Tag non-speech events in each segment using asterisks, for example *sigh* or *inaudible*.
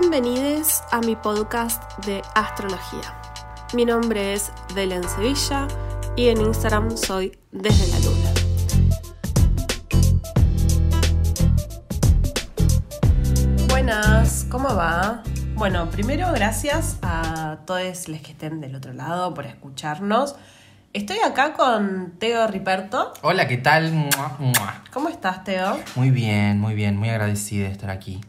Bienvenidos a mi podcast de astrología. Mi nombre es Belén Sevilla y en Instagram soy Desde la Luna. Buenas, ¿cómo va? Bueno, primero gracias a todos los que estén del otro lado por escucharnos. Estoy acá con Teo Riperto. Hola, ¿qué tal? ¿Cómo estás, Teo? Muy bien, muy bien, muy agradecida de estar aquí.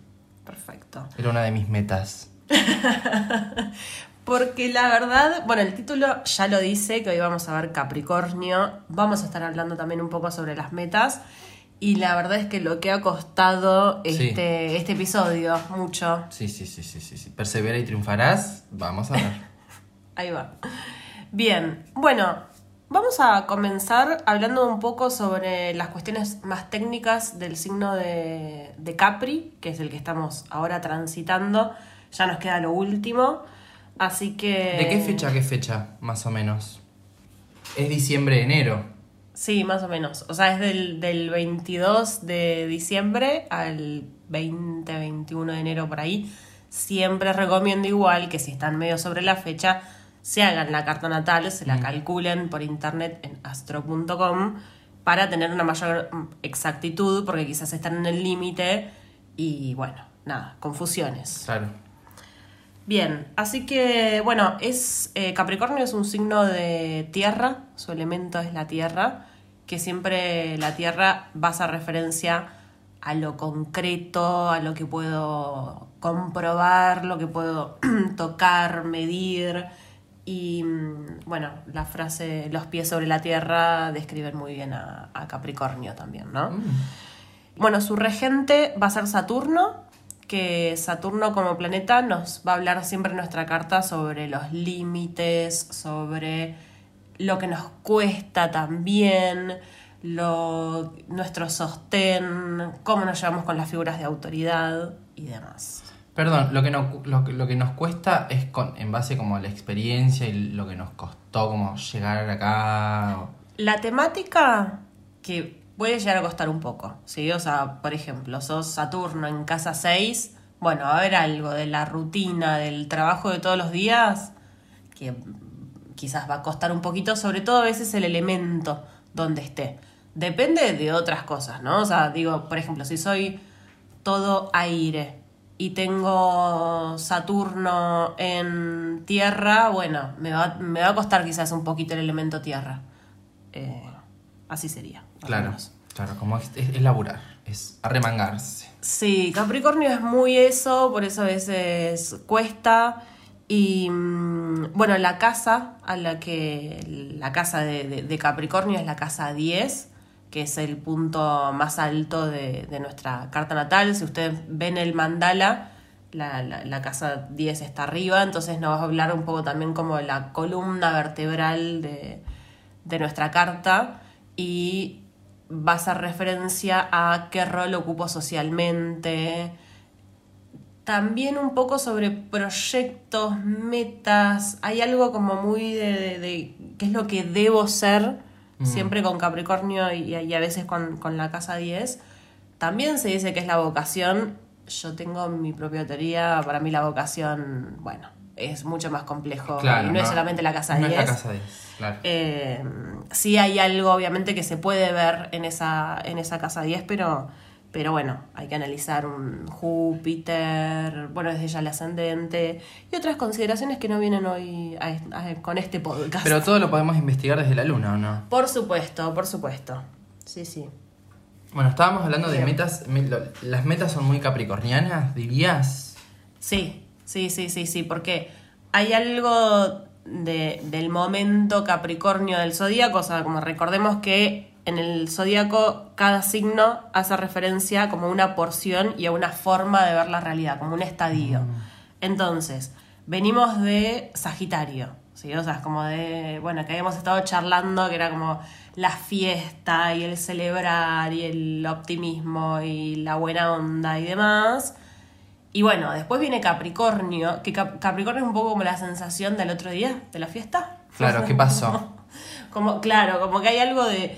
Perfecto. Era una de mis metas. *laughs* Porque la verdad, bueno, el título ya lo dice, que hoy vamos a ver Capricornio. Vamos a estar hablando también un poco sobre las metas. Y la verdad es que lo que ha costado Sí. este, este episodio, mucho. Sí, sí, sí, sí, sí, sí. Persevera y triunfarás. Vamos a ver. *laughs* Ahí va. Bien, bueno, vamos a comenzar hablando un poco sobre las cuestiones más técnicas del signo de, de Capri, que es el que estamos ahora transitando. Ya nos queda lo último. Así que... ¿De qué fecha a qué fecha, más o menos? Es diciembre, enero. Sí, más o menos. O sea, es del, del 22 de diciembre al 20, 21 de enero por ahí. Siempre recomiendo igual que si están medio sobre la fecha, se hagan la carta natal, se la calculen por internet en astro.com para tener una mayor mm, exactitud, porque quizás están en el límite y bueno, nada, confusiones. Claro. Bien, así que bueno, es eh, Capricornio es un signo de tierra, su elemento es la tierra, que siempre la tierra va a hacer referencia a lo concreto, a lo que puedo comprobar, lo que puedo *clears throat* tocar, medir. Y mm, bueno, la frase los pies sobre la tierra describen muy bien a, a Capricornio también, ¿no? Bueno, su regente va a ser Saturno, que Saturno como planeta nos va a hablar siempre en nuestra carta sobre los límites, sobre lo que nos cuesta también, lo, nuestro sostén, cómo nos llevamos con las figuras de autoridad y demás. Perdón, lo que, no- lo, lo que nos cuesta es con, en base como a la experiencia y lo que nos costó como llegar acá. La temática que puede llegar a costar un poco, ¿sí? O sea, por ejemplo, sos Saturno en casa 6, bueno, a haber algo de la rutina, del trabajo de todos los días que quizás va a costar un poquito, sobre todo a veces el elemento donde esté. Depende de otras cosas, ¿no? O sea, digo, por ejemplo, si soy todo aire y tengo Saturno en tierra, bueno, me va, me va a costar quizás un poquito el elemento tierra. Eh, así sería. Claro, menos. claro, como es, es, es laburar, es arremangarse. Sí, Capricornio es muy eso, por eso a veces cuesta. Y mm, bueno, la casa a la que. La casa de, de- de Capricornio es la casa 10, que es el punto más alto de, nuestra carta natal. Si ustedes ven el mandala, la, casa 10 está arriba, entonces nos va a hablar un poco también como de la columna vertebral de, de nuestra carta y va a hacer referencia a qué rol ocupo socialmente. También un poco sobre proyectos, metas. Hay algo como muy de- de qué es lo que debo ser, siempre con Capricornio y, y a veces con, con la casa 10. También se dice que es la vocación. Yo tengo mi propia teoría. Para mí la vocación, bueno, es mucho más complejo. y no, es solamente la casa no 10. es la casa 10, claro. Eh, sí hay algo, obviamente, que se puede ver en esa, en esa casa 10, pero, pero bueno, hay que analizar un Júpiter, bueno, desde ya el ascendente y otras consideraciones que no vienen hoy a- a- con este podcast. Pero todo lo podemos investigar desde la luna, ¿o no? Por supuesto, por supuesto. Sí, sí. Bueno, estábamos hablando de metas. Las metas son muy capricornianas, dirías. Sí, sí, sí, sí, sí, porque hay algo de- del momento Capricornio del zodíaco, o sea, como recordemos que en el zodíaco cada signo hace referencia como a una porción y a una forma de ver la realidad, como un estadio. Entonces, venimos de Sagitario, ¿sí? O sea, es como de, bueno, que habíamos estado charlando, que era como la fiesta y el celebrar y el optimismo y la buena onda y demás. Y bueno, después viene Capricornio, que Cap- Capricornio es un poco como la sensación del otro día, de la fiesta. Claro, ¿qué pasó? *laughs* Como, claro, como que hay algo de,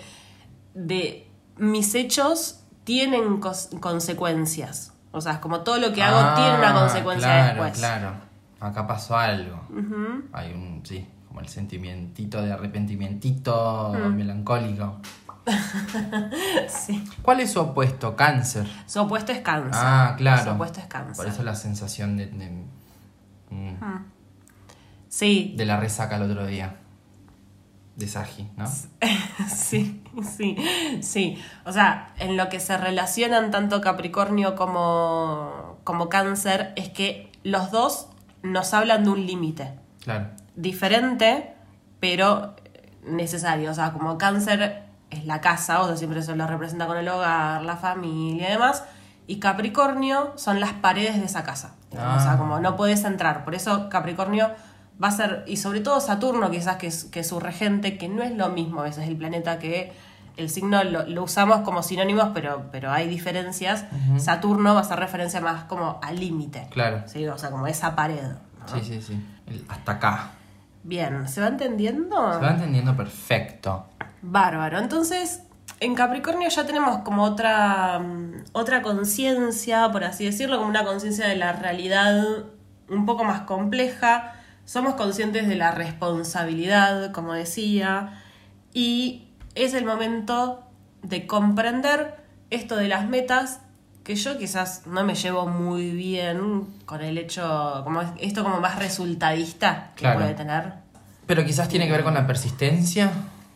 de mis hechos tienen consecuencias. O sea, es como todo lo que hago tiene una Ah, consecuencia claro, después. Claro, acá pasó algo. Hay un, sí, como el sentimientito de arrepentimientito Mm. melancólico. *laughs* Sí. ¿Cuál es su opuesto? Cáncer. Su opuesto es cáncer. Ah, claro. Su opuesto es cáncer. Por eso la sensación de, de, mm, Sí, de la resaca el otro día. De Saji, ¿no? *laughs* sí, sí, sí. O sea, en lo que se relacionan tanto Capricornio como, como Cáncer es que los dos nos hablan de un límite. Claro. Diferente, pero necesario. O sea, como Cáncer es la casa, o sea, siempre se lo representa con el hogar, la familia y demás. Y Capricornio son las paredes de esa casa. digamos. O sea, Ah. como no puedes entrar. Por eso Capricornio va a ser, y sobre todo Saturno, quizás que es, que es su regente, que no es lo mismo a veces el planeta que el signo lo, lo usamos como sinónimos, pero, pero hay diferencias. Saturno va a ser referencia más como al límite. Claro. ¿sí? O sea, como esa pared. ¿no? Sí, sí, sí. El- hasta acá. Bien, ¿se va entendiendo? Se va entendiendo perfecto. Bárbaro. Entonces, en Capricornio ya tenemos como otra, otra conciencia, por así decirlo, como una conciencia de la realidad un poco más compleja. Somos conscientes de la responsabilidad, como decía, y es el momento de comprender esto de las metas que yo quizás no me llevo muy bien con el hecho, como esto como más resultadista que Claro. puede tener. Pero quizás tiene que ver con la persistencia,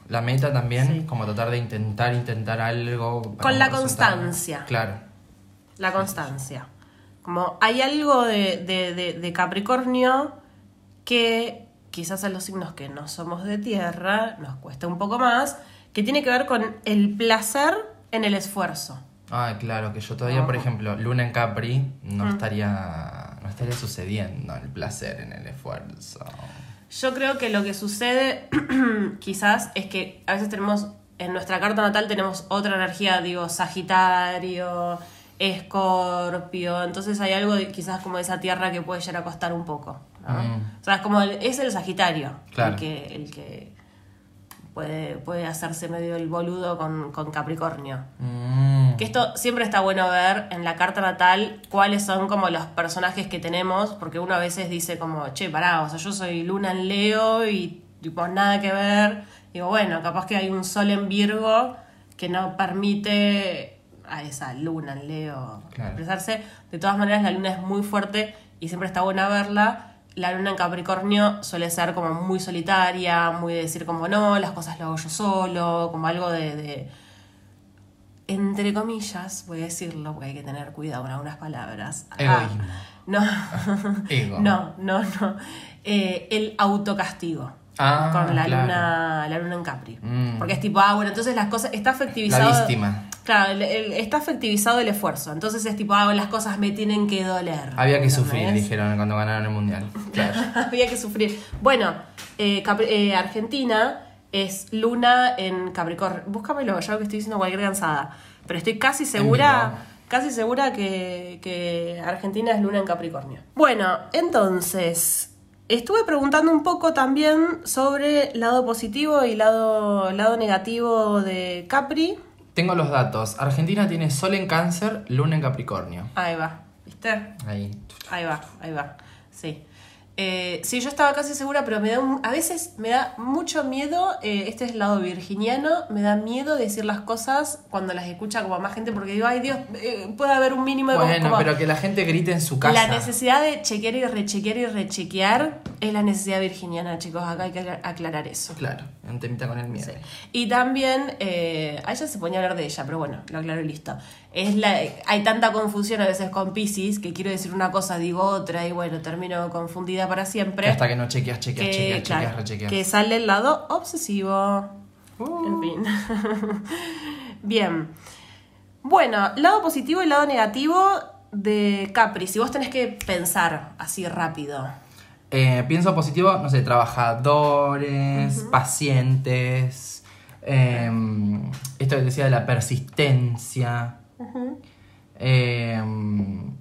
la meta también, Sí. como tratar de intentar, intentar algo. Con la constancia. Claro. La constancia. Como hay algo de, de- de- de Capricornio que quizás a los signos que no somos de tierra nos cuesta un poco más, que tiene que ver con el placer en el esfuerzo. Ah, claro, que yo todavía, por ejemplo, Luna en Capri, no Mm. estaría. no estaría sucediendo el placer en el esfuerzo. Yo creo que lo que sucede *clears throat* quizás es que a veces tenemos, en nuestra carta natal tenemos otra energía, digo, Sagitario, Escorpio, entonces hay algo de, quizás como esa tierra que puede llegar a costar un poco. ¿No? Mm. O sea, es como el- es el Sagitario Claro. el que, el que puede, puede hacerse medio el boludo con, con Capricornio. Mm. Que esto siempre está bueno ver en la carta natal cuáles son como los personajes que tenemos, porque uno a veces dice como, che, pará, o sea, yo soy luna en Leo y tipo nada que ver. Digo, bueno, capaz que hay un sol en Virgo que no permite a esa luna en Leo Claro. expresarse. De todas maneras, la luna es muy fuerte y siempre está buena verla. La luna en Capricornio suele ser como muy solitaria, muy de decir como no, las cosas lo hago yo solo, como algo de- de entre comillas, voy a decirlo porque hay que tener cuidado con algunas palabras. Ah, Egoísmo. no, *laughs* Ego. no, no, no. Eh, el autocastigo. Ah, con la claro. luna, la luna en Capri. Mm. Porque es tipo, ah, bueno, entonces las cosas. Está afectivizado. La víctima. Claro, el- el- está afectivizado el esfuerzo. Entonces es tipo, ah, las cosas me tienen que doler. Había que sufrir, dijeron cuando ganaron el mundial. Claro. *laughs* Había que sufrir. Bueno, eh, eh, Argentina es luna en Capricornio. Búscamelo, yo que estoy diciendo cualquier cansada. Pero estoy casi segura, casi segura que, que Argentina es luna en Capricornio. Bueno, entonces, estuve preguntando un poco también sobre lado positivo y lado, lado negativo de Capri. Tengo los datos. Argentina tiene Sol en Cáncer, Luna en Capricornio. Ahí va, ¿viste? Ahí. Ahí va, ahí va. Sí. Eh, sí, yo estaba casi segura, pero me da un- a veces me da mucho miedo, eh, este es el lado virginiano, me da miedo decir las cosas cuando las escucha como más gente, porque digo, ay Dios, eh, puede haber un mínimo de Bueno, como- pero que la gente grite en su casa. La necesidad de chequear y rechequear y rechequear es la necesidad virginiana, chicos, acá hay que aclar- aclarar eso. Claro, un temita con el miedo. Sí. Y también, eh, a ella se ponía a hablar de ella, pero bueno, lo aclaro y listo. Es la, hay tanta confusión a veces con Pisces que quiero decir una cosa, digo otra, y bueno, termino confundida para siempre. Que hasta que no chequeas, chequeas, que, chequeas, chequeas, claro, rechequeas. que sale el lado obsesivo. Uh. En fin. *laughs* Bien. Bueno, lado positivo y lado negativo de Capri. Si vos tenés que pensar así rápido. Eh, pienso positivo, no sé, trabajadores, pacientes, em, esto que decía de la persistencia. em,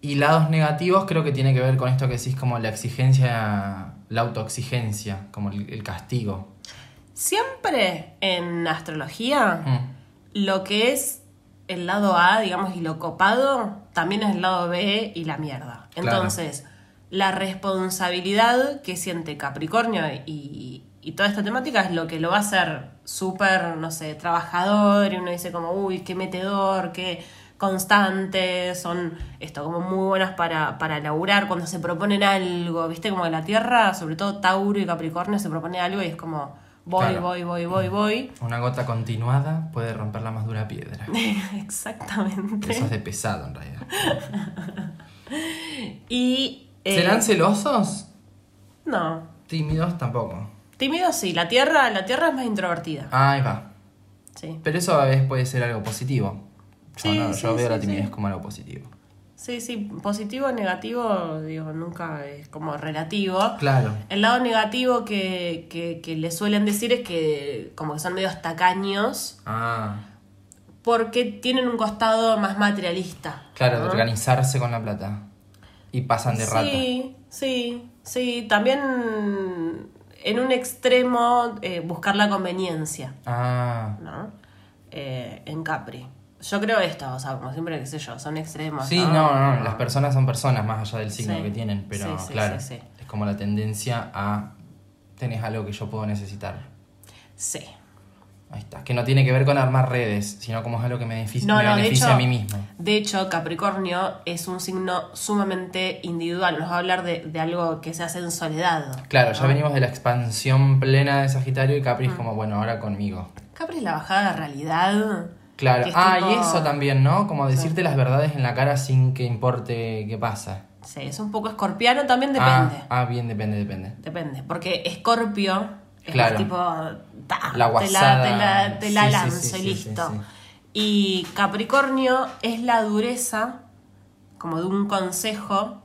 y lados negativos creo que tiene que ver con esto que decís como la exigencia, la autoexigencia, como el, el castigo. Siempre en astrología Mm, lo que es el lado A, digamos, y lo copado, también es el lado B y la mierda. Claro. Entonces, la responsabilidad que siente Capricornio y, y toda esta temática es lo que lo va a hacer súper, no sé, trabajador, y uno dice como, uy, qué metedor, qué constante, son esto, como muy buenas para, para laburar cuando se proponen algo, viste, como que la Tierra, sobre todo Tauro y Capricornio, se propone algo y es como, voy, Claro. voy, voy, voy, voy. Una gota continuada puede romper la más dura piedra. *laughs* Exactamente. Eso es de pesado en realidad. *laughs* Y... eh, ¿Serán celosos? No. Tímidos tampoco. Tímido sí, la Tierra, la Tierra es más introvertida. Ahí va. Sí. Pero eso a veces puede ser algo positivo. Yo, Sí, no- sí, yo veo sí, la timidez como algo positivo. Sí, sí, positivo o negativo, digo, nunca es como relativo. Claro. El lado negativo que, que, que le suelen decir es que como que son medio tacaños Ah, porque tienen un costado más materialista. claro, de organizarse con la plata. Y pasan de rata. Sí, sí, sí. También en un extremo eh, buscar la conveniencia, Ah, ¿no? Eh, en Capri. Yo creo esto, o sea, como siempre, qué sé yo, son extremos. sí, no, no, las personas son personas más allá del signo Sí. que tienen, pero Sí, sí, claro, sí, sí. es como la tendencia a tenés algo que yo puedo necesitar. Sí. Ahí está, que no tiene que ver con armar redes, sino como es algo que me beneficia, No, me no, de beneficia hecho, a mí mismo. de hecho, Capricornio es un signo sumamente individual. Nos va a hablar de, de algo que se hace en soledad. Claro, ya ¿no? venimos de la expansión plena de Sagitario y Mm. Capri es como, bueno, ahora conmigo. Capri es la bajada de realidad. Claro, ah, tipo- y eso también, ¿no? Como decirte las verdades en la cara sin que importe qué pasa. Sí, es un poco escorpiano, también depende. Ah, ah, bien, depende, depende. Depende, porque Escorpio es Claro. tipo. ta, La te guasada. Te la, te la Sí, sí, lanzo sí, y listo. Y Capricornio es la dureza, como de un consejo,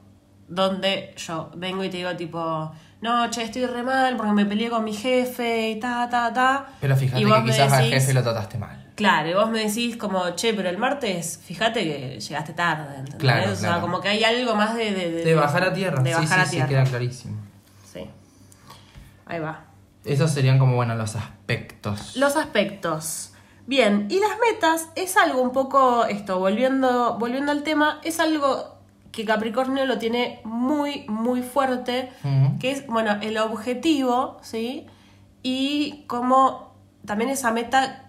donde yo vengo y te digo, tipo. No, che, estoy re mal porque me peleé con mi jefe y ta, ta, ta. Pero fíjate que quizás al jefe lo trataste mal. Claro, y vos me decís como, che, pero el martes, fíjate que llegaste tarde, ¿entendés? Claro, o sea, claro. como que hay algo más de... De, De bajar a tierra. De sí, bajar sí, a sí, tierra. queda clarísimo. Sí. Ahí va. Esos serían como, bueno, los aspectos. Los aspectos. Bien, y las metas es algo un poco, esto, volviendo, volviendo al tema, es algo que Capricornio lo tiene muy, muy fuerte, que es, bueno, el objetivo, ¿sí? Y como también esa meta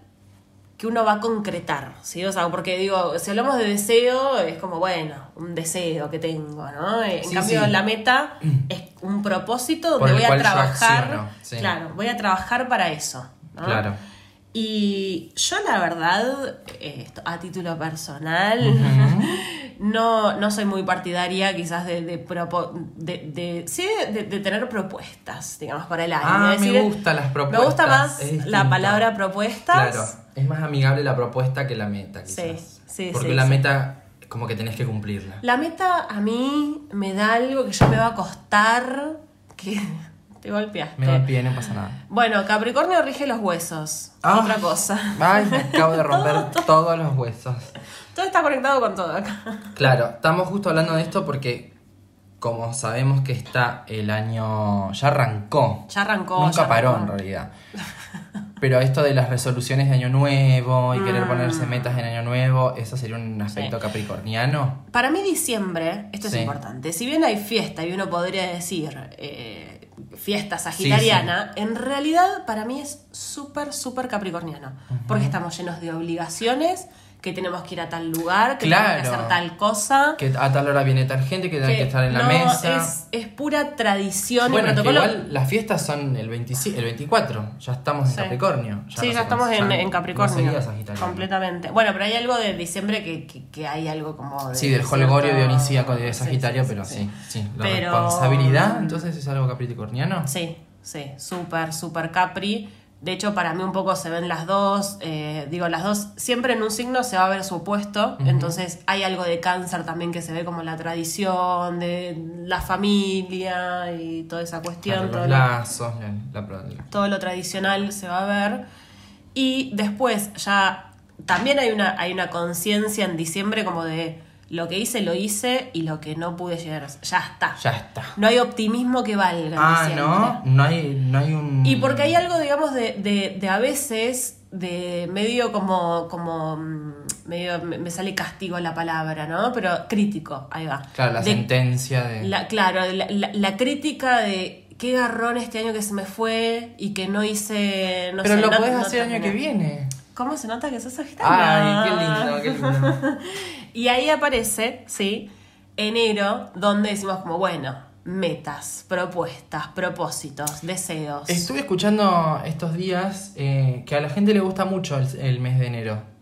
que uno va a concretar, ¿sí? O sea, porque digo, si hablamos de deseo, es como, bueno, un deseo que tengo, ¿no? En Sí, cambio, sí. la meta *clears throat* es un propósito donde voy a trabajar. sí. Claro, voy a trabajar para eso. ¿no? Claro. Y yo la verdad, eh, esto, a título personal, *laughs* no, no soy muy partidaria quizás de, de, propo- de, de- sí, de, tener propuestas, digamos, para el año. Ah, me gustan las Me propuestas. gusta más la palabra propuestas. Claro, es más amigable la propuesta que la meta, quizás. Sí, sí, Porque sí, la sí. meta, como que tenés que cumplirla. La meta a mí me da algo que ya me va a costar que *laughs* te golpeaste. Me golpeé, no pasa nada. Bueno, Capricornio rige los huesos. Ah. Otra cosa. Ay, me acabo de *laughs* romper todos los huesos. Todo está conectado con todo acá. Claro, estamos justo hablando de esto porque como sabemos que está el año... ya arrancó. Ya arrancó. Nunca ya paró arrancó. en realidad. Pero esto de las resoluciones de año nuevo y querer ponerse Mm. metas en año nuevo, eso sería un aspecto capricorniano. Para mí diciembre, esto Sí. es importante, si bien hay fiesta y uno podría decir eh, fiesta sagitariana, en realidad para mí es súper, súper capricorniano, porque estamos llenos de obligaciones, que tenemos que ir a tal lugar, que tenemos que hacer tal cosa. Que a tal hora viene tal gente que tiene que, estar en la no, mesa. Es, es pura tradición bueno, y es que protocolo. igual las fiestas son el, 25, el 24, ya estamos en Sí. Capricornio. sí, no ya estamos en, en no Capricornio. Sagitario. completamente. Bueno, pero hay algo de diciembre que, que, que hay algo como. De Sí, del holgorio dionisíaco de Sagitario, sí, pero sí, sí, sí. La Pero- responsabilidad, entonces, es algo capricorniano. Sí, sí, súper, súper Capri. De hecho, para mí un poco se ven las dos. eh, digo, las dos, siempre en un signo se va a ver su opuesto. Entonces hay algo de cáncer también que se ve como la tradición, de la familia y toda esa cuestión. Claro, todo, los lo, lazos, la, la- la- todo lo tradicional se va a ver. Y después ya también hay una, hay una conciencia en diciembre como de lo que hice, lo hice y lo que no pude llegar. a- Ya está. Ya está. No hay optimismo que valga. Ah. ¿no? No hay, no hay un... Y porque hay algo, digamos, de, de, de a veces de medio como, como mm, medio, me sale castigo la palabra, ¿no? Pero crítico, ahí va. Claro, la De- sentencia de... la- claro, la, la- la crítica de qué garrón este año que se me fue y que no hice, no Pero sé, lo no- podés no hacer el año que viene. ¿Cómo se nota que sos sagitaria? Ay, qué lindo, qué lindo. *laughs* Y ahí aparece, sí, enero, donde decimos como, bueno, metas, propuestas, propósitos, deseos. Estuve escuchando estos días eh, que a la gente le gusta mucho el, el mes de enero.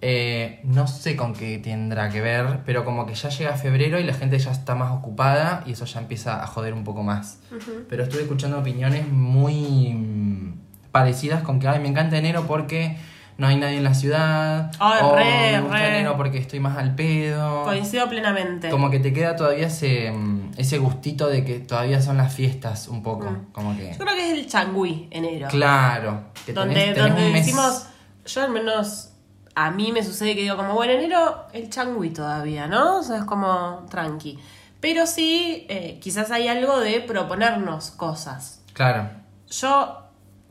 Eh, no sé con qué tendrá que ver, pero como que ya llega febrero y la gente ya está más ocupada y eso ya empieza a joder un poco más. Pero estuve escuchando opiniones muy mm, parecidas con que, ay, me encanta enero porque no hay nadie en la ciudad. Ay, o re, me gusta re. enero porque estoy más al pedo. Coincido plenamente. Como que te queda todavía ese, mm, ese gustito de que todavía son las fiestas un poco. Como que... Yo creo que es el changüí, enero. Claro. Que donde tenés- tenés donde un mes- decimos, yo al menos a mí me sucede que digo como, bueno, enero el changüí todavía, ¿no? O sea, es como tranqui. Pero sí, eh, quizás hay algo de proponernos cosas. Claro. Yo,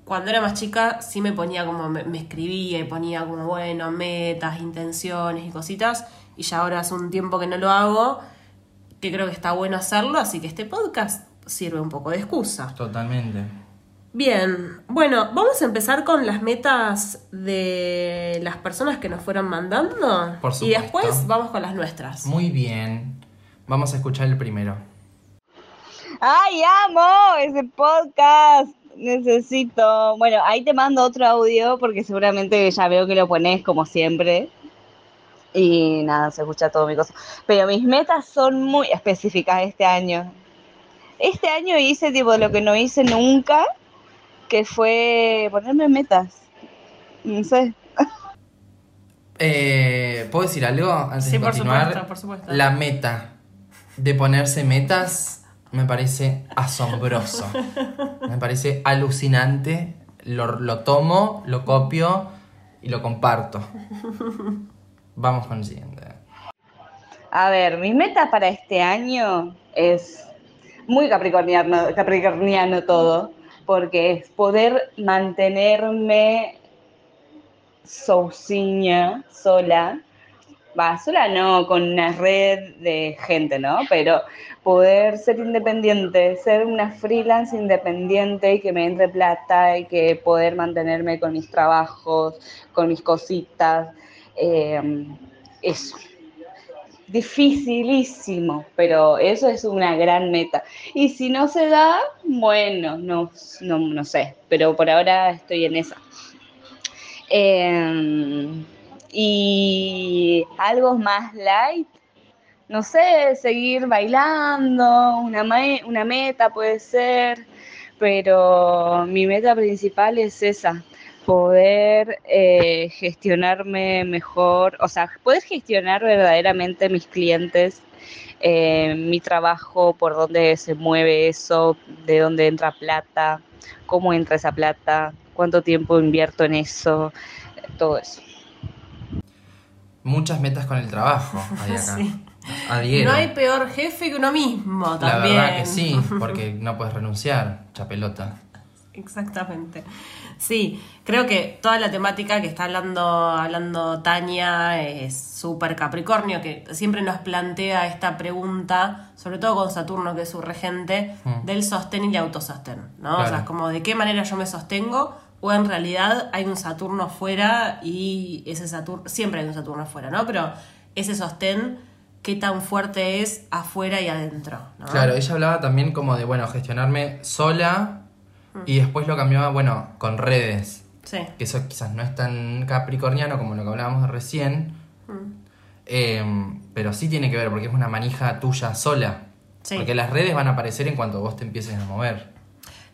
cuando era más chica, sí me ponía como, me, me escribía y ponía como, bueno, metas, intenciones y cositas. Y ya ahora hace un tiempo que no lo hago, que creo que está bueno hacerlo, así que este podcast sirve un poco de excusa. Totalmente. Bien, bueno, vamos a empezar con las metas de las personas que nos fueron mandando. Por Y supuesto. después vamos con las nuestras. Muy bien. Vamos a escuchar el primero. ¡Ay, amo ese podcast! Necesito. Bueno, ahí te mando otro audio porque seguramente ya veo que lo pones como siempre. Y nada, se escucha todo mi cosa. Pero mis metas son muy específicas este año. Este año hice tipo lo que no hice nunca, que fue ponerme metas. No sé. Eh, ¿Puedo decir algo antes Sí, de por continuar? supuesto, por supuesto. La meta de ponerse metas me parece asombroso. me parece alucinante. Lo, lo tomo, lo copio y lo comparto. Vamos con el siguiente. A ver, mi meta para este año es muy capricorniano, capricorniano todo, porque es poder mantenerme souciña, sola. Va, sola no, con una red de gente, ¿no? Pero poder ser independiente, ser una freelance independiente y que me entre plata y que poder mantenerme con mis trabajos, con mis cositas. eh, eso dificilísimo, pero eso es una gran meta. Y si no se da, bueno, no, no, no sé, pero por ahora estoy en esa. Eh, y algo más light, no sé, seguir bailando, una, una meta puede ser, pero mi meta principal es esa, poder eh, gestionarme mejor, o sea, poder gestionar verdaderamente mis clientes, eh, mi trabajo, por dónde se mueve eso, de dónde entra plata, cómo entra esa plata, cuánto tiempo invierto en eso, todo eso. Muchas metas con el trabajo *laughs* hay acá. Sí. Adhiero. No hay peor jefe que uno mismo La también. verdad que sí, *laughs* porque no puedes renunciar, chapelota. Exactamente. Sí, creo que toda la temática que está hablando, hablando Tania es súper Capricornio, que siempre nos plantea esta pregunta, sobre todo con Saturno, que es su regente, Mm. del sostén y el autosostén, ¿no? O sea, es como de qué manera yo me sostengo, o en realidad hay un Saturno afuera y ese Saturno, siempre hay un Saturno afuera, ¿no? Pero ese sostén, qué tan fuerte es afuera y adentro, ¿no? Claro, ella hablaba también como de, bueno, gestionarme sola Mm. y después lo cambiaba, bueno, con redes. Sí. Que eso quizás no es tan capricorniano como lo que hablábamos recién. Mm. Eh, pero sí tiene que ver porque es una manija tuya sola. Sí. Porque las redes van a aparecer en cuanto vos te empieces a mover.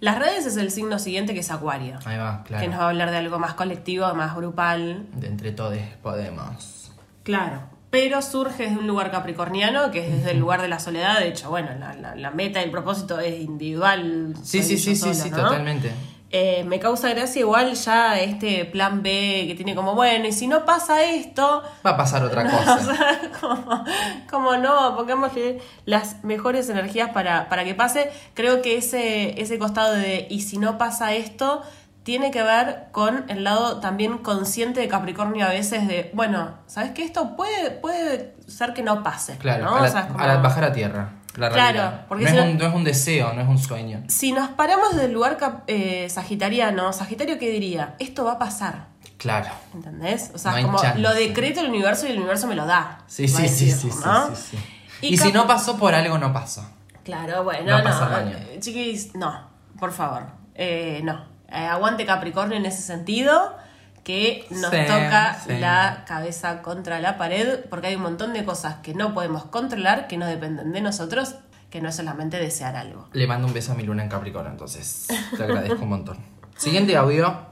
Las redes es el signo siguiente que es Acuario. Ahí va, Que nos claro. va a hablar de algo más colectivo, más grupal. De entre todos podemos. Claro. Pero surge desde un lugar capricorniano, que es desde el lugar de la soledad. De hecho, bueno, la, la- la meta y el propósito es individual. Sí, sí, sí, sí, sí, ¿no? totalmente. Eh, me causa gracia igual ya este plan B que tiene como, bueno, y si no pasa esto, Va a pasar otra *laughs* cosa. *laughs* sea, como, como no, pongámosle las mejores energías para, para que pase. Creo que ese, ese costado de y si no pasa esto tiene que ver con el lado también consciente de Capricornio a veces de, bueno, ¿sabes qué? Esto puede, puede ser que no pase. Claro, ¿no? a, la- O sea, es como- a la- bajar a tierra. La Claro, porque no, si es no- un, no es un deseo, no es un sueño. Si nos paramos del lugar eh, sagitariano, Sagitario, ¿qué diría? Esto va a pasar. Claro. ¿Entendés? O sea, No como chance. lo decreto el universo y el universo me lo da. Sí, sí, sí, decir, sí, sí, ¿no? sí, sí. Y Y, si no pasó por algo, no pasó. Claro, bueno, No no. pasa mañana. eh, Chiquis, no, por favor. Eh, no. Eh, aguante Capricornio en ese sentido, que nos Sí, toca sí. la cabeza contra la pared, porque hay un montón de cosas que no podemos controlar, que no dependen de nosotros, que no es solamente desear algo. Le mando un beso a mi luna en Capricornio, entonces te agradezco un montón. *laughs* Siguiente audio.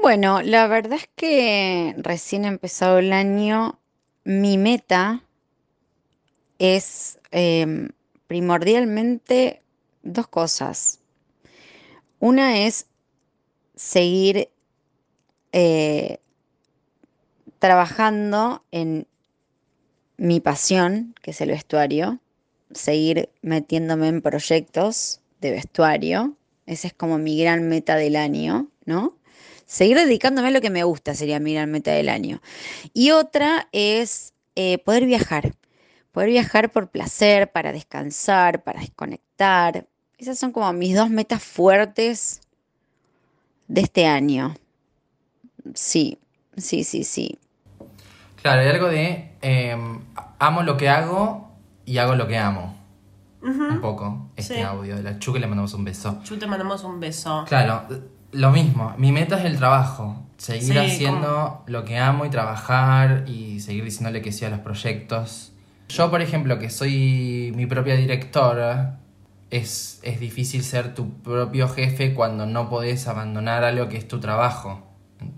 Bueno, la verdad es que recién empezado el año, mi meta es em, primordialmente dos cosas. Una es seguir eh, trabajando en mi pasión, que es el vestuario, seguir metiéndome en proyectos de vestuario. Esa es como mi gran meta del año, ¿no? Seguir dedicándome a lo que me gusta sería mi gran meta del año. Y otra es eh, poder viajar. Poder viajar por placer, para descansar, para desconectar. Esas son como mis dos metas fuertes de este año. Sí, sí, sí, sí. Claro, hay algo de eh, amo lo que hago y hago lo que amo. Un poco, este Sí. audio de la Chu que le mandamos un beso. Chu, te mandamos un beso. Claro, lo mismo. Mi meta es el trabajo. Seguir Sí, haciendo lo que amo y trabajar y seguir diciéndole que sí a los proyectos. Yo, por ejemplo, que soy mi propia directora, es, es difícil ser tu propio jefe cuando no podés abandonar algo que es tu trabajo.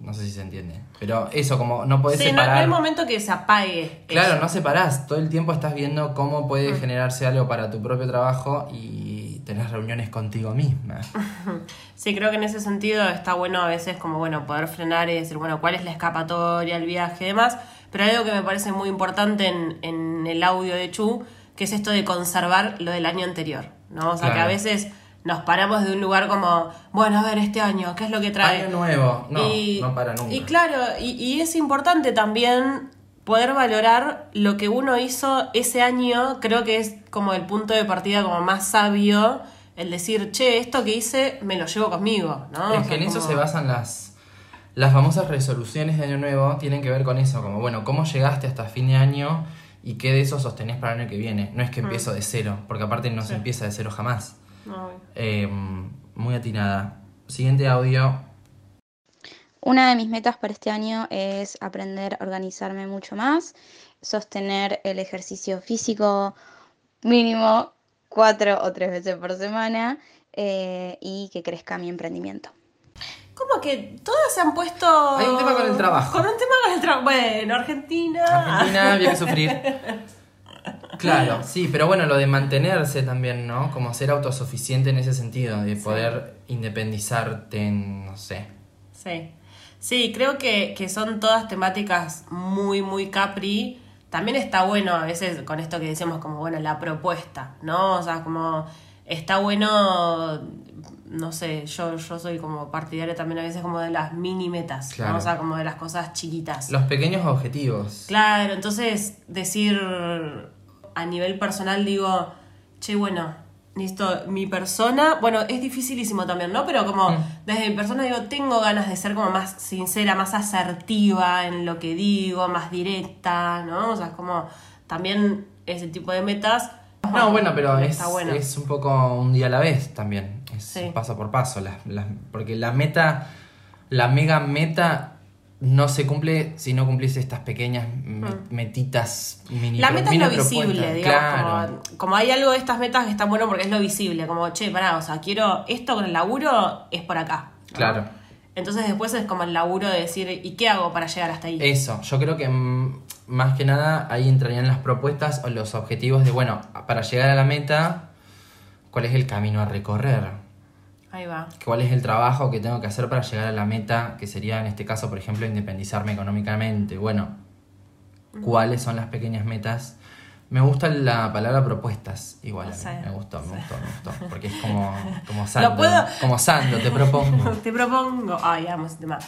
No sé si se entiende. Pero eso, como no podés Sí, no, no separar. hay momento que se apague. Claro, eso. no separás. Todo el tiempo estás viendo cómo puede Mm. generarse algo para tu propio trabajo y tenés reuniones contigo misma. *laughs* Sí, creo que en ese sentido está bueno a veces como, bueno, poder frenar y decir, bueno, cuál es la escapatoria, el viaje y demás. Pero hay algo que me parece muy importante en, en el audio de Chu, que es esto de conservar lo del año anterior, ¿no? O sea, que a veces nos paramos de un lugar como, bueno, a ver, este año, ¿qué es lo que trae? Año nuevo. No, y, no para nunca. Y claro, y, y es importante también poder valorar lo que uno hizo ese año, creo que es como el punto de partida como más sabio, el decir, che, esto que hice me lo llevo conmigo, ¿no? O es sea, que en eso se basan las, las famosas resoluciones de año nuevo. Tienen que ver con eso, como, bueno, cómo llegaste hasta fin de año y qué de eso sostenés para el año que viene. No es que empiezo de cero, porque aparte no Mm. Sí. se empieza de cero jamás. No, Eh, muy atinada. Siguiente audio. Una de mis metas para este año es aprender a organizarme mucho más, sostener el ejercicio físico mínimo cuatro o tres veces por semana eh, y que crezca mi emprendimiento. Como que todas se han puesto... Hay un tema con el trabajo. Con un tema con el trabajo. Bueno, Argentina. Argentina había que sufrir. *laughs* Claro, sí, pero bueno, lo de mantenerse también, ¿no? Como ser autosuficiente en ese sentido, de poder independizarte en, no sé. Sí, sí, creo que, que son todas temáticas muy, muy capri. También está bueno a veces con esto que decíamos como, bueno, la propuesta, ¿no? O sea, como está bueno, no sé, yo, yo soy como partidaria también a veces como de las mini metas, ¿no? O sea, como de las cosas chiquitas. Los pequeños objetivos. Claro, entonces decir a nivel personal digo, che, bueno, listo, mi persona, bueno, es dificilísimo también, ¿no? Pero como Mm. desde mi persona digo, tengo ganas de ser como más sincera, más asertiva en lo que digo, más directa, ¿no? O sea, como también ese tipo de metas. No, bueno, pero es, bueno. es un poco un día a la vez también. Es Sí. paso por paso. las- las- porque la meta, la mega meta no se cumple si no cumplís estas pequeñas me- metitas mini. La meta es lo visible, digamos. Claro. Como, como hay algo de estas metas que está bueno porque es lo visible. Como, che, pará, o sea, quiero esto con el laburo, es por acá. ¿no? Claro. Entonces después es como el laburo de decir, ¿y qué hago para llegar hasta ahí? Eso, yo creo que más que nada ahí entrarían las propuestas o los objetivos de, bueno, para llegar a la meta, ¿cuál es el camino a recorrer? Ahí va. ¿Cuál es el trabajo que tengo que hacer para llegar a la meta? Que sería en este caso, por ejemplo, independizarme económicamente. Bueno, ¿cuáles son las pequeñas metas Me gusta la palabra propuestas, igual. Sí. Me gustó, me gustó, me gustó. Porque es como, *laughs* como Sando. puedo- Como Sando, te propongo. *laughs* Te propongo. Ay, amo ese tema.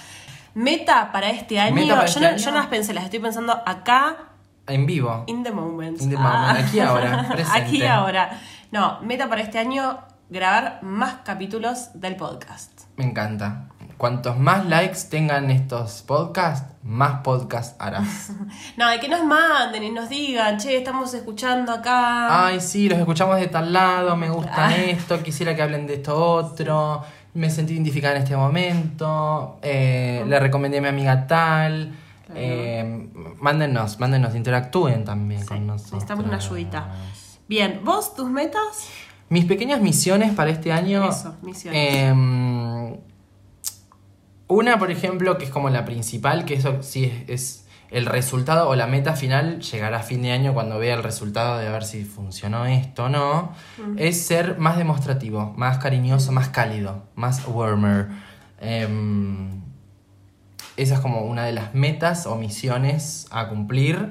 Meta para este año. Para yo, este no, año. yo no las pensé, las estoy pensando acá, En vivo. in the moment. In the moment, aquí ahora, *laughs* presente. aquí ahora. No, meta para este año, grabar más capítulos del podcast. Me encanta. Cuantos más likes tengan estos podcasts, más podcasts harás. *laughs* No, de que nos manden y nos digan, che, estamos escuchando acá. Ay, sí, los escuchamos de tal lado, me gusta Ah. esto, quisiera que hablen de esto otro, me sentí identificada en este momento, eh, le recomendé a mi amiga tal. Eh, mándenos, mándenos, interactúen también Sí, con nosotros. necesitamos una ayudita. Bien, ¿vos tus metas? Mis pequeñas misiones para este año. Eso, misiones. em, una, por ejemplo, que es como la principal, que eso sí es, es el resultado o la meta final, llegará a fin de año cuando vea el resultado de ver si funcionó esto o no, es ser más demostrativo, más cariñoso, más cálido, más warmer. Em, esa es como una de las metas o misiones a cumplir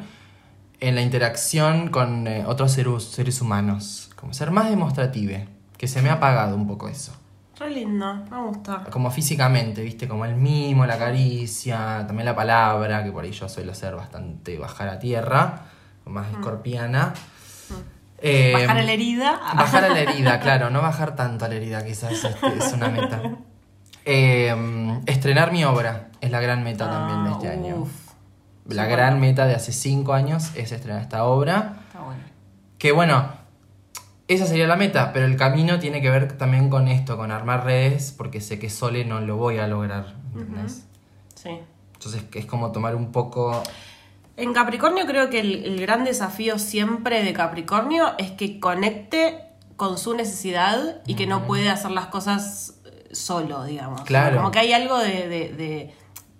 en la interacción con eh, otros seres, seres humanos. Como ser más demostrative, que se me ha apagado un poco eso. Re lindo, me gusta. Como físicamente, ¿viste? Como el mimo, la caricia, también la palabra, que por ahí yo suelo ser bastante bajar a tierra, más escorpiana. Eh, Bajar a la herida. Bajar a la *laughs* herida, claro, no bajar tanto a la herida, quizás este, es una meta. Eh, estrenar mi obra es la gran meta también de este Ah, año. uf, La Sí, gran bueno. meta de hace cinco años es estrenar esta obra. Está bueno. Que bueno, esa sería la meta, pero el camino tiene que ver también con esto, con armar redes, porque sé que sole no lo voy a lograr. ¿entendés? Sí. Entonces es como tomar un poco... En Capricornio creo que el, el gran desafío siempre de Capricornio es que conecte con su necesidad y que no puede hacer las cosas eh, solo, digamos. Claro. Como que hay algo de, de- de-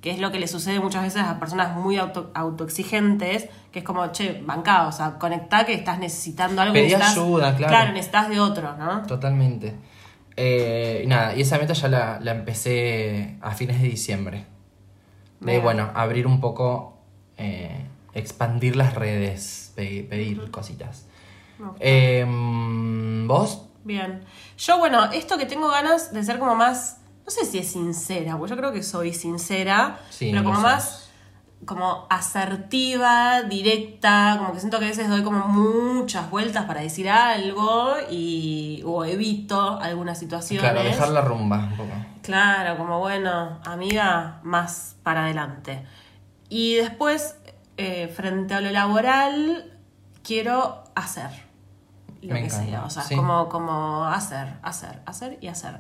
que es lo que le sucede muchas veces a personas muy auto, autoexigentes, que es como, che, bancá, o sea, conectá que estás necesitando algo. Pedí ayuda, claro. Claro, necesitas de otro, ¿no? Totalmente. Eh, y nada, y esa meta ya la, la empecé a fines de diciembre. De, bueno, abrir un poco, eh, expandir las redes, pe- pedir cositas. Eh, ¿Vos? Bien. Yo, bueno, esto que tengo ganas de ser como más, no sé si es sincera, porque yo creo que soy sincera, Sí, pero como más como asertiva, directa, como que siento que a veces doy como muchas vueltas para decir algo y o evito algunas situaciones. Claro, dejar la rumba un poco. Claro, como bueno, amiga, más para adelante. Y después, eh, frente a lo laboral, quiero hacer lo Me que encanta, sea. O sea, sí. como, como hacer, hacer, hacer y hacer.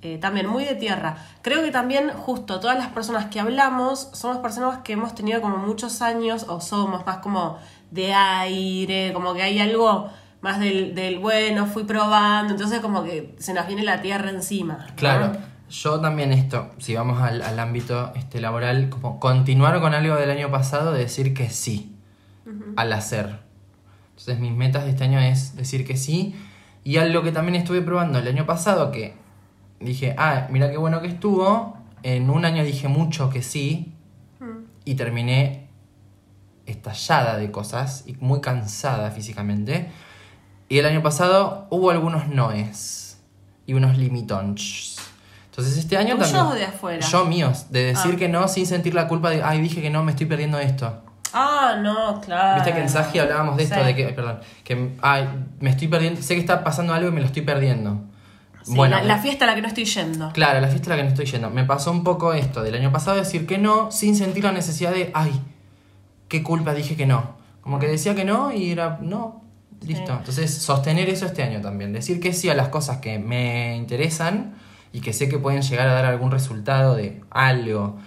Eh, también muy de tierra. Creo que también justo todas las personas que hablamos somos personas que hemos tenido como muchos años o somos más como de aire, como que hay algo más del, del bueno, fui probando, entonces como que se nos viene la tierra encima. ¿no? Claro, yo también esto, si vamos al, al ámbito este, laboral, como continuar con algo del año pasado, de decir que sí al hacer. Entonces mis metas de este año es decir que sí. Y algo que también estuve probando el año pasado, que dije, ah, mira qué bueno que estuvo. En un año dije mucho que sí. Y terminé estallada de cosas y muy cansada físicamente. Y el año pasado hubo algunos noes y unos limitons. Entonces este año ¿Tuyos también. o de afuera? Yo míos, de decir Ah. que no sin sentir la culpa de, ay, dije que no, me estoy perdiendo esto. Ah, no, claro. Viste que en Saji hablábamos de esto, Sí. de que, perdón, que, ay, me estoy perdiendo, sé que está pasando algo y me lo estoy perdiendo. Sí, bueno, la, la fiesta a la que no estoy yendo. Claro, la fiesta a la que no estoy yendo. Me pasó un poco esto del año pasado, decir que no, sin sentir la necesidad de, ay, qué culpa dije que no. Como que decía que no y era, no, listo. Sí. Entonces, sostener eso este año también. Decir que sí a las cosas que me interesan y que sé que pueden llegar a dar algún resultado de algo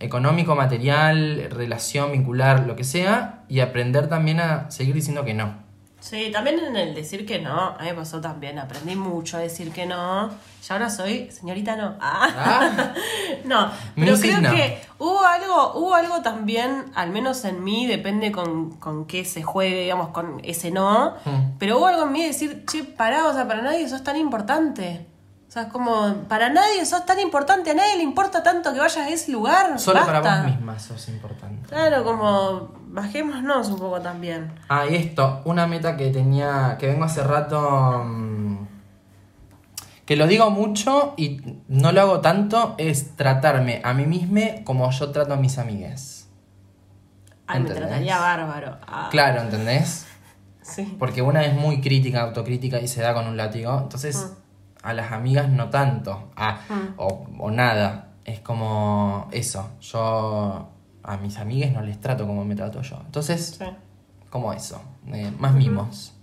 económico, material, relación, vincular, lo que sea, y aprender también a seguir diciendo que no. Sí, también en el decir que no, a mí me pasó también, aprendí mucho a decir que no. Y ahora soy señorita no. Ah. Ah. *laughs* no, pero creo no. que hubo algo, hubo algo también, al menos en mí, depende con, con qué se juegue, digamos, con ese no. Mm. Pero hubo algo en mí de decir, che, pará, o sea, para nadie sos tan importante. O sea, es como, para nadie sos tan importante, a nadie le importa tanto que vayas a ese lugar. Solo para vos misma sos importante. Claro, como bajémonos un poco también. Ah, y esto, una meta que tenía, que vengo hace rato, mm, que lo digo mucho y no lo hago tanto, es tratarme a mí misma como yo trato a mis amigues. Ay, me trataría bárbaro. Ah, Claro, ¿entendés? Sí. Porque una es muy crítica, autocrítica y se da con un látigo. Entonces, a las amigas no tanto. Ah, o, o nada. Es como eso. Yo a mis amigues no les trato como me trato yo. Entonces, Sí. como eso. eh, más mimos.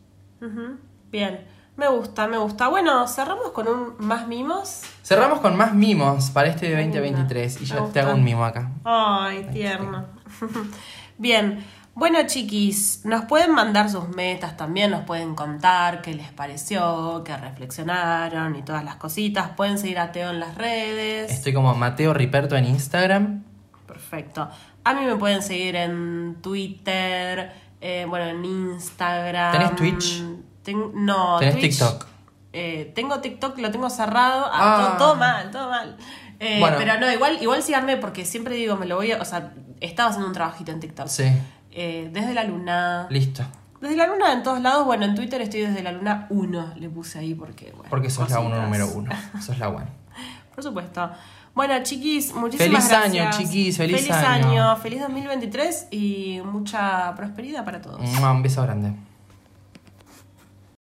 Bien. Me gusta, me gusta. Bueno, cerramos con un más mimos. Cerramos con más mimos para este 2023. Y yo te hago un mimo acá. Ay, tierno. *laughs* Bien. Bueno, chiquis, nos pueden mandar sus metas también, nos pueden contar qué les pareció, qué reflexionaron y todas las cositas. Pueden seguir a Teo en las redes. Estoy como Mateo Riperto en Instagram. Perfecto. A mí me pueden seguir en Twitter, eh, bueno, en Instagram. ¿Tenés Twitch? Ten- no, ¿Tenés Twitch, TikTok? eh, tengo TikTok, lo tengo cerrado. Ah, Ah. Todo, todo mal, todo mal. Eh, Bueno. Pero no, igual, igual síganme porque siempre digo, me lo voy a. O sea, estaba haciendo un trabajito en TikTok. Sí. Eh, desde la luna. Listo. Desde la luna en todos lados. Bueno, en Twitter estoy desde la luna 1. Le puse ahí porque. Bueno, Porque sos la uno cositas. número uno. *laughs* Sos la one. Por supuesto. Bueno, chiquis, muchísimas Feliz año, gracias. chiquis, feliz feliz año. año. Feliz 2023 y mucha prosperidad para todos. Un beso grande.